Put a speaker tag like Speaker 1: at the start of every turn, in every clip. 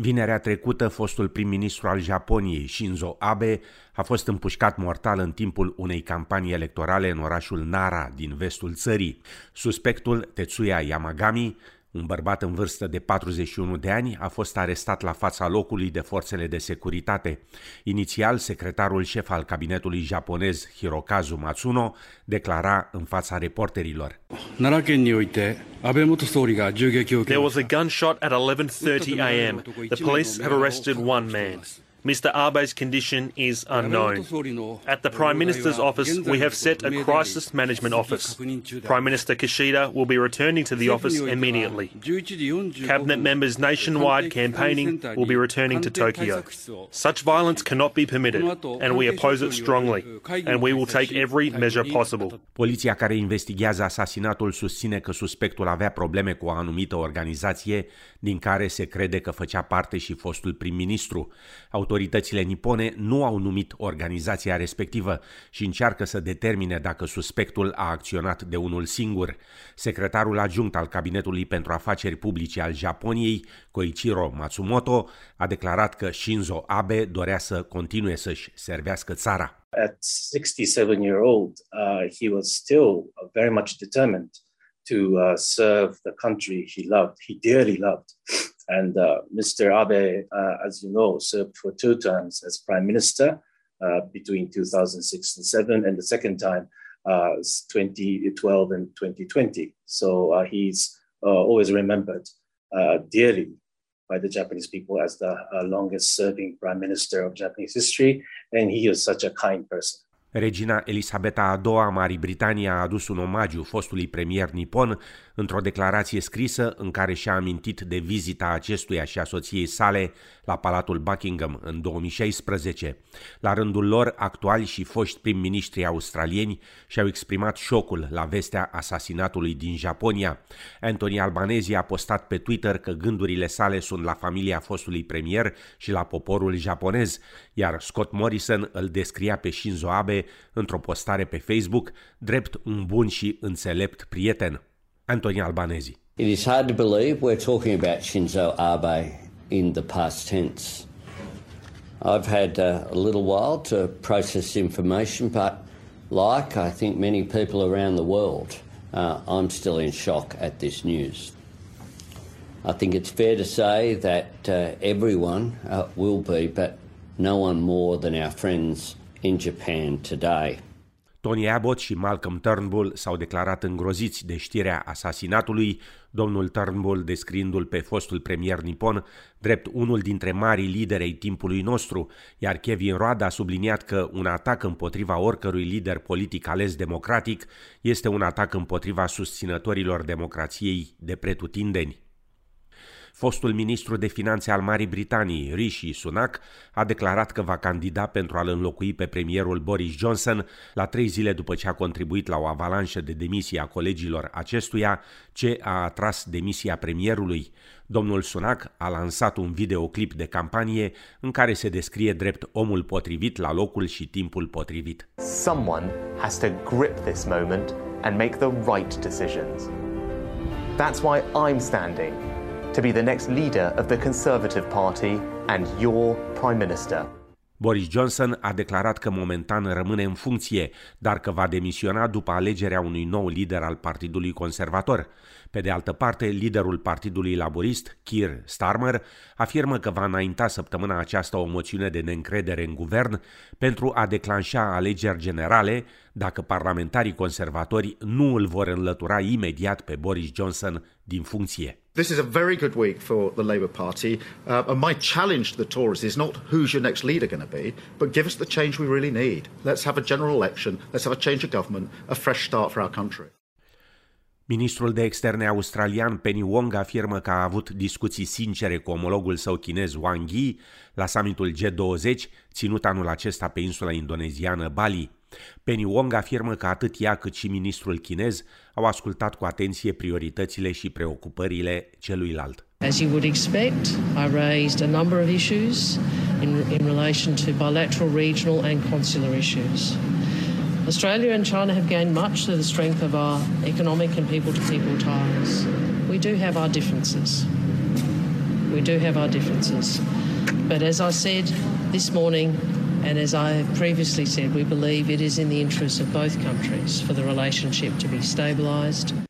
Speaker 1: Vinerea trecută, fostul prim-ministru al Japoniei, Shinzo Abe, a fost împușcat mortal în timpul unei campanii electorale în orașul Nara, din vestul țării. Suspectul, Tetsuya Yamagami, un bărbat în vârstă de 41 de ani a fost arestat la fața locului de forțele de securitate. Inițial, secretarul șef al cabinetului japonez Hirokazu Matsuno declara în fața reporterilor.
Speaker 2: There was a gunshot at 11:30 a.m. The police have arrested one man. Mr. Abe's condition is unknown. At the Prime Minister's office, we have set a crisis management office. Prime Minister Kishida will be returning to the office immediately. Cabinet members nationwide campaigning will be returning to Tokyo. Such violence cannot be permitted, and we oppose it strongly, and we will take every measure possible.
Speaker 1: Poliția care investigează asasinatul susține că suspectul avea probleme cu o anumită organizație din care se crede că făcea parte și fostul prim-ministru. Autoritățile nipone nu au numit organizația respectivă și încearcă să determine dacă suspectul a acționat de unul singur. Secretarul adjunct al Cabinetului pentru Afaceri Publice al Japoniei, Koichiro Matsumoto, a declarat că Shinzo Abe dorea să continue să-și servească țara.
Speaker 3: At 67 year old, uh, he was still very much determined to uh, serve the country he loved, he dearly loved. And uh, Mr. Abe, uh, as you know, served for two terms as prime minister uh, between 2006 and 7, and the second time, 2012 and 2020. So he's always remembered dearly by the Japanese people as the longest serving prime minister of Japanese history, and he is such a kind person.
Speaker 1: Regina Elisabeta II a Marii Britanii a adus un omagiu fostului premier nipon într-o declarație scrisă în care și-a amintit de vizita acestuia și a soției sale la Palatul Buckingham în 2016. La rândul lor, actuali și foști prim-ministri australieni și-au exprimat șocul la vestea asasinatului din Japonia. Anthony Albanese a postat pe Twitter că gândurile sale sunt la familia fostului premier și la poporul japonez, iar Scott Morrison îl descria pe Shinzo Abe într-o postare pe Facebook drept un bun și înțelept prieten. Albanese.
Speaker 4: It is hard to believe we're talking about Shinzo Abe in the past tense. I've had uh, a little while to process information, but like I think many people around the world, uh, I'm still in shock at this news. I think it's fair to say that uh, everyone uh, will be, but no one more than our friends in Japan today.
Speaker 1: Tony Abbott și Malcolm Turnbull s-au declarat îngroziți de știrea asasinatului, domnul Turnbull descriindu-l pe fostul premier nipon drept unul dintre marii lideri ai timpului nostru, iar Kevin Road a subliniat că un atac împotriva oricărui lider politic ales democratic este un atac împotriva susținătorilor democrației de pretutindeni. Fostul ministru de finanțe al Marii Britanii, Rishi Sunak, a declarat că va candida pentru a-l înlocui pe premierul Boris Johnson la trei zile după ce a contribuit la o avalanșă de demisii a colegilor acestuia, ce a atras demisia premierului. Domnul Sunak a lansat un videoclip de campanie în care se descrie drept omul potrivit la locul și timpul potrivit.
Speaker 5: Someone has to grip this moment and make the right decisions. That's why I'm standing to be the next leader of the Conservative Party and your Prime Minister.
Speaker 1: Boris Johnson a declarat că momentan rămâne în funcție, dar că va demisiona după alegerea unui nou lider al Partidului Conservator. Pe de altă parte, liderul Partidului Laborist, Keir Starmer, afirmă că va înainta săptămâna aceasta o moțiune de neîncredere în guvern pentru a declanșa alegeri generale dacă parlamentarii conservatori nu îl vor înlătura imediat pe Boris Johnson din funcție.
Speaker 6: This is a very good week for the Labour Party. Uh, and my challenge to the Tories is not who's your next leader going to be, but give us the change we really need. Let's have a general election, let's have a change of government, a fresh start for our country.
Speaker 1: Ministrul de externe australian Penny Wong afirmă că a avut discuții sincere cu omologul său chinez Wang Yi la summitul G20 ținut anul acesta pe insula indoneziană Bali. Penny Wong afirmă că atât ea cât și ministrul chinez au ascultat cu atenție prioritățile și preocupările celuilalt.
Speaker 7: As you would expect, I raised a number of issues in, in relation to bilateral, regional and consular issues. Australia and China have gained much through the strength of our economic and people to people ties. We do have our differences. We do have our differences. But as I said this morning, and as I have previously said, we believe it is in the interests of both countries for the relationship to be stabilised.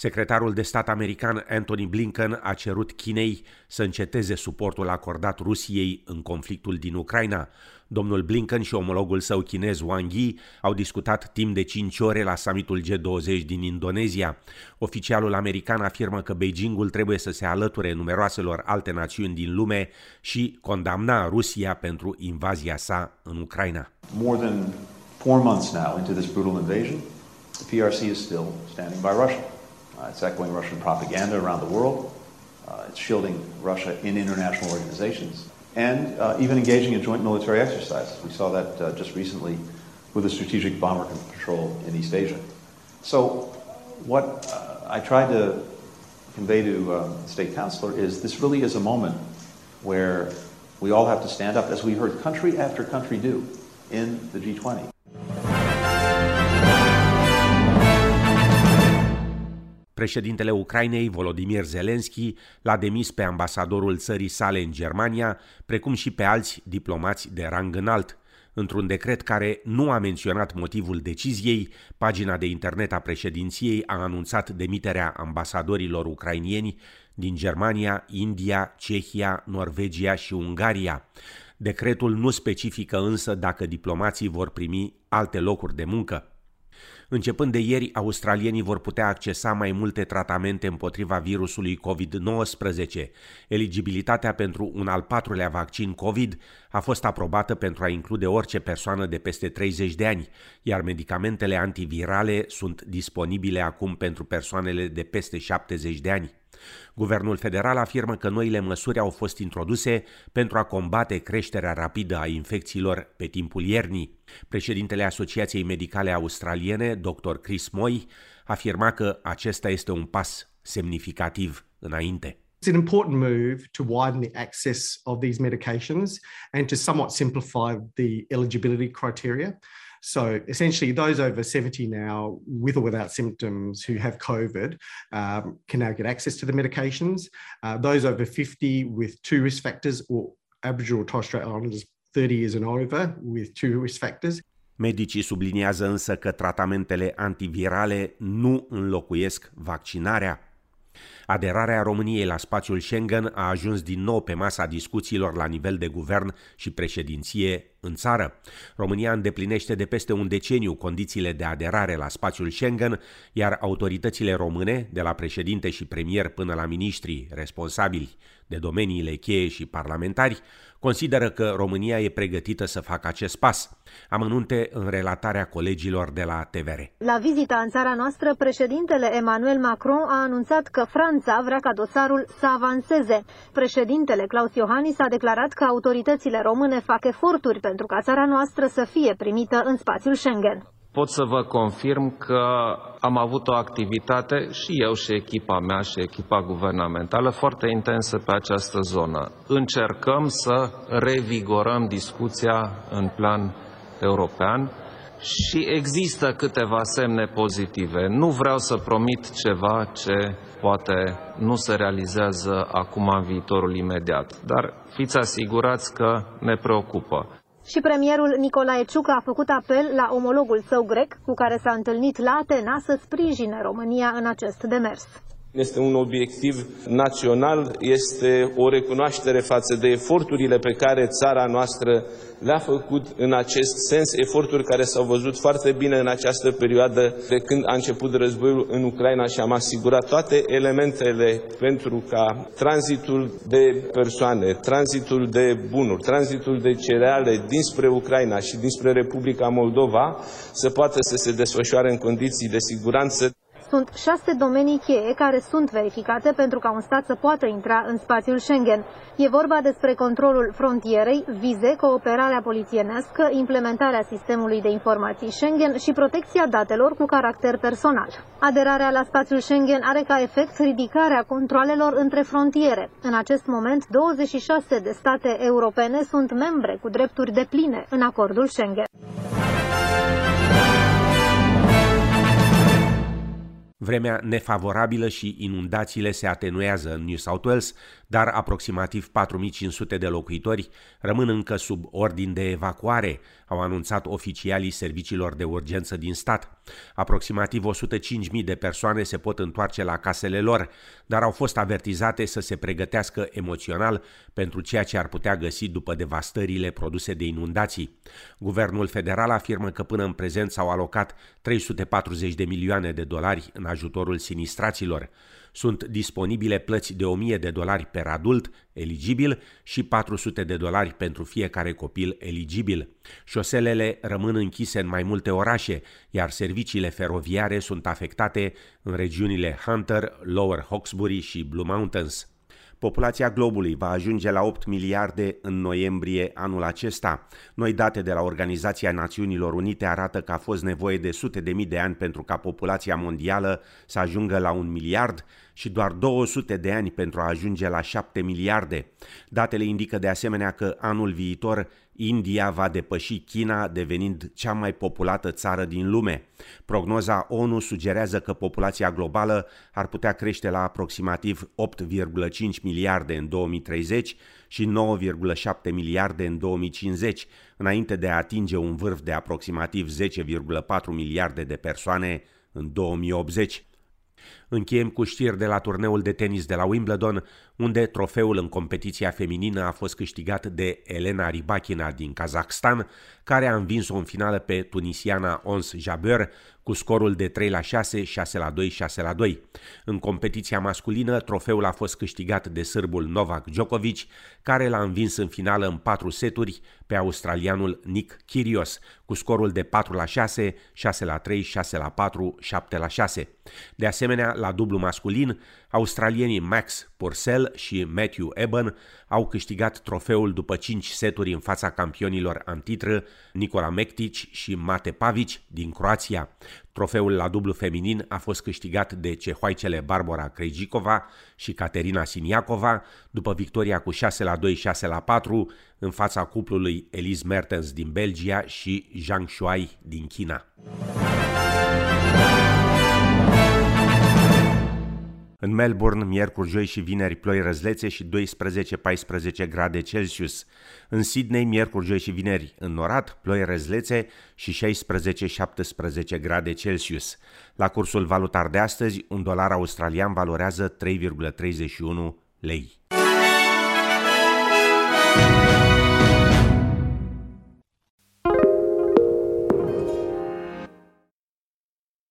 Speaker 1: Secretarul de stat american Anthony Blinken a cerut Chinei să înceteze suportul acordat Rusiei în conflictul din Ucraina. Domnul Blinken și omologul său chinez Wang Yi au discutat timp de 5 ore la summitul G20 din Indonezia. Oficialul american afirmă că Beijingul trebuie să se alăture numeroaselor alte națiuni din lume și condamna Rusia pentru invazia sa în Ucraina.
Speaker 8: More than four months now into this brutal invasion, the PRC is still standing by Russia. Uh, it's echoing Russian propaganda around the world. Uh, it's shielding Russia in international organizations and uh, even engaging in joint military exercises. We saw that just recently with the strategic bomber control in East Asia. So, what I tried to convey to the state councilor is this really is a moment where we all have to stand up, as we heard country after country do in the G20.
Speaker 1: Președintele Ucrainei, Volodymyr Zelensky, l-a demis pe ambasadorul țării sale în Germania, precum și pe alți diplomați de rang înalt. Într-un decret care nu a menționat motivul deciziei, pagina de internet a președinției a anunțat demiterea ambasadorilor ucrainieni din Germania, India, Cehia, Norvegia și Ungaria. Decretul nu specifică însă dacă diplomații vor primi alte locuri de muncă. Începând de ieri, australienii vor putea accesa mai multe tratamente împotriva virusului COVID-19. Eligibilitatea pentru un al patrulea vaccin COVID a fost aprobată pentru a include orice persoană de peste 30 de ani, iar medicamentele antivirale sunt disponibile acum pentru persoanele de peste 70 de ani. Guvernul federal afirmă că noile măsuri au fost introduse pentru a combate creșterea rapidă a infecțiilor pe timpul iernii. Președintele Asociației Medicale Australiene, dr. Chris Moy, afirma că acesta este un pas semnificativ înainte.
Speaker 9: It's an important move to widen the access of these medications and to somewhat simplify the eligibility criteria. So essentially, those over 70 now, with or without symptoms, who have COVID, um, can now get access to the medications. Uh, those over 50 with two risk factors, or Aboriginal or Torres Strait Islanders 30 years and over with two risk factors.
Speaker 1: Medicii subliniază însă că tratamentele antivirale nu înlocuiesc vaccinarea. Aderarea României la spațiul Schengen a ajuns din nou pe masa discuțiilor la nivel de guvern și președinție în țară. România îndeplinește de peste un deceniu condițiile de aderare la spațiul Schengen, iar autoritățile române, de la președinte și premier până la miniștrii responsabili de domeniile cheie și parlamentari, consideră că România e pregătită să facă acest pas. Amănunte în relatarea colegilor de la TVR.
Speaker 10: La vizita în țara noastră, președintele Emmanuel Macron a anunțat că Franța vrea ca dosarul să avanseze. Președintele Claus Iohannis a declarat că autoritățile române fac eforturi pentru ca țara noastră să fie primită în spațiul Schengen.
Speaker 11: Pot să vă confirm că am avut o activitate și eu și echipa mea și echipa guvernamentală foarte intensă pe această zonă. Încercăm să revigorăm discuția în plan european și există câteva semne pozitive. Nu vreau să promit ceva ce poate nu se realizează acum în viitorul imediat, dar fiți asigurați că ne preocupă.
Speaker 10: Și premierul Nicolae Ciucă a făcut apel la omologul său grec, cu care s-a întâlnit la Atena, să sprijine România în acest demers.
Speaker 12: Este un obiectiv național, este o recunoaștere față de eforturile pe care țara noastră le-a făcut în acest sens, eforturi care s-au văzut foarte bine în această perioadă de când a început războiul în Ucraina și am asigurat toate elementele pentru ca tranzitul de persoane, tranzitul de bunuri, tranzitul de cereale dinspre Ucraina și dinspre Republica Moldova să poată să se desfășoare în condiții de siguranță.
Speaker 10: Sunt șase domenii cheie care sunt verificate pentru ca un stat să poată intra în spațiul Schengen. E vorba despre controlul frontierei, vize, cooperarea polițienească, implementarea sistemului de informații Schengen și protecția datelor cu caracter personal. Aderarea la spațiul Schengen are ca efect ridicarea controlelor între frontiere. În acest moment, 26 de state europene sunt membre cu drepturi de pline în acordul Schengen.
Speaker 1: Vremea nefavorabilă și inundațiile se atenuează în New South Wales, dar aproximativ 4500 de locuitori rămân încă sub ordin de evacuare, au anunțat oficialii serviciilor de urgență din stat. Aproximativ 105.000 de persoane se pot întoarce la casele lor, dar au fost avertizate să se pregătească emoțional pentru ceea ce ar putea găsi după devastările produse de inundații. Guvernul federal afirmă că până în prezent s-au alocat 340 de milioane de dolari în ajutorul sinistraților. Sunt disponibile plăți de 1000 de dolari per adult eligibil și 400 de dolari pentru fiecare copil eligibil. Șoselele rămân închise în mai multe orașe, iar serviciile feroviare sunt afectate în regiunile Hunter, Lower Hawkesbury și Blue Mountains. Populația globului va ajunge la 8 miliarde în noiembrie anul acesta. Noi date de la Organizația Națiunilor Unite arată că a fost nevoie de sute de mii de ani pentru ca populația mondială să ajungă la un miliard și doar 200 de ani pentru a ajunge la 7 miliarde. Datele indică de asemenea că anul viitor India va depăși China devenind cea mai populată țară din lume. Prognoza ONU sugerează că populația globală ar putea crește la aproximativ 8,5 miliarde în 2030 și 9,7 miliarde în 2050, înainte de a atinge un vârf de aproximativ 10,4 miliarde de persoane în 2080. Încheiem cu știri de la turneul de tenis de la Wimbledon, unde trofeul în competiția feminină a fost câștigat de Elena Rybakina din Kazakhstan, care a învins-o în finală pe tunisiana Ons Jabeur cu scorul de 3 la 6, 6 la 2, 6 la 2. În competiția masculină, trofeul a fost câștigat de sârbul Novak Djokovic, care l-a învins în finală în 4 seturi pe australianul Nick Kyrgios, cu scorul de 4 la 6, 6 la 3, 6 la 4, 7 la 6. De asemenea, la dublu masculin, australienii Max Purcell și Matthew Eben au câștigat trofeul după 5 seturi în fața campionilor antitră Nicola Mektic și Mate Pavic din Croația. Trofeul la dublu feminin a fost câștigat de cehoaicele Barbara Krejcikova și Caterina Siniakova după victoria cu 6 la 2, 6 la 4 în fața cuplului Elise Mertens din Belgia și Zhang Shuai din China. În Melbourne, miercuri, joi și vineri, ploi răzlețe și 12-14 grade Celsius. În Sydney, miercuri, joi și vineri, înnorat, ploi răzlețe și 16-17 grade Celsius. La cursul valutar de astăzi, un dolar australian valorează 3,31 lei.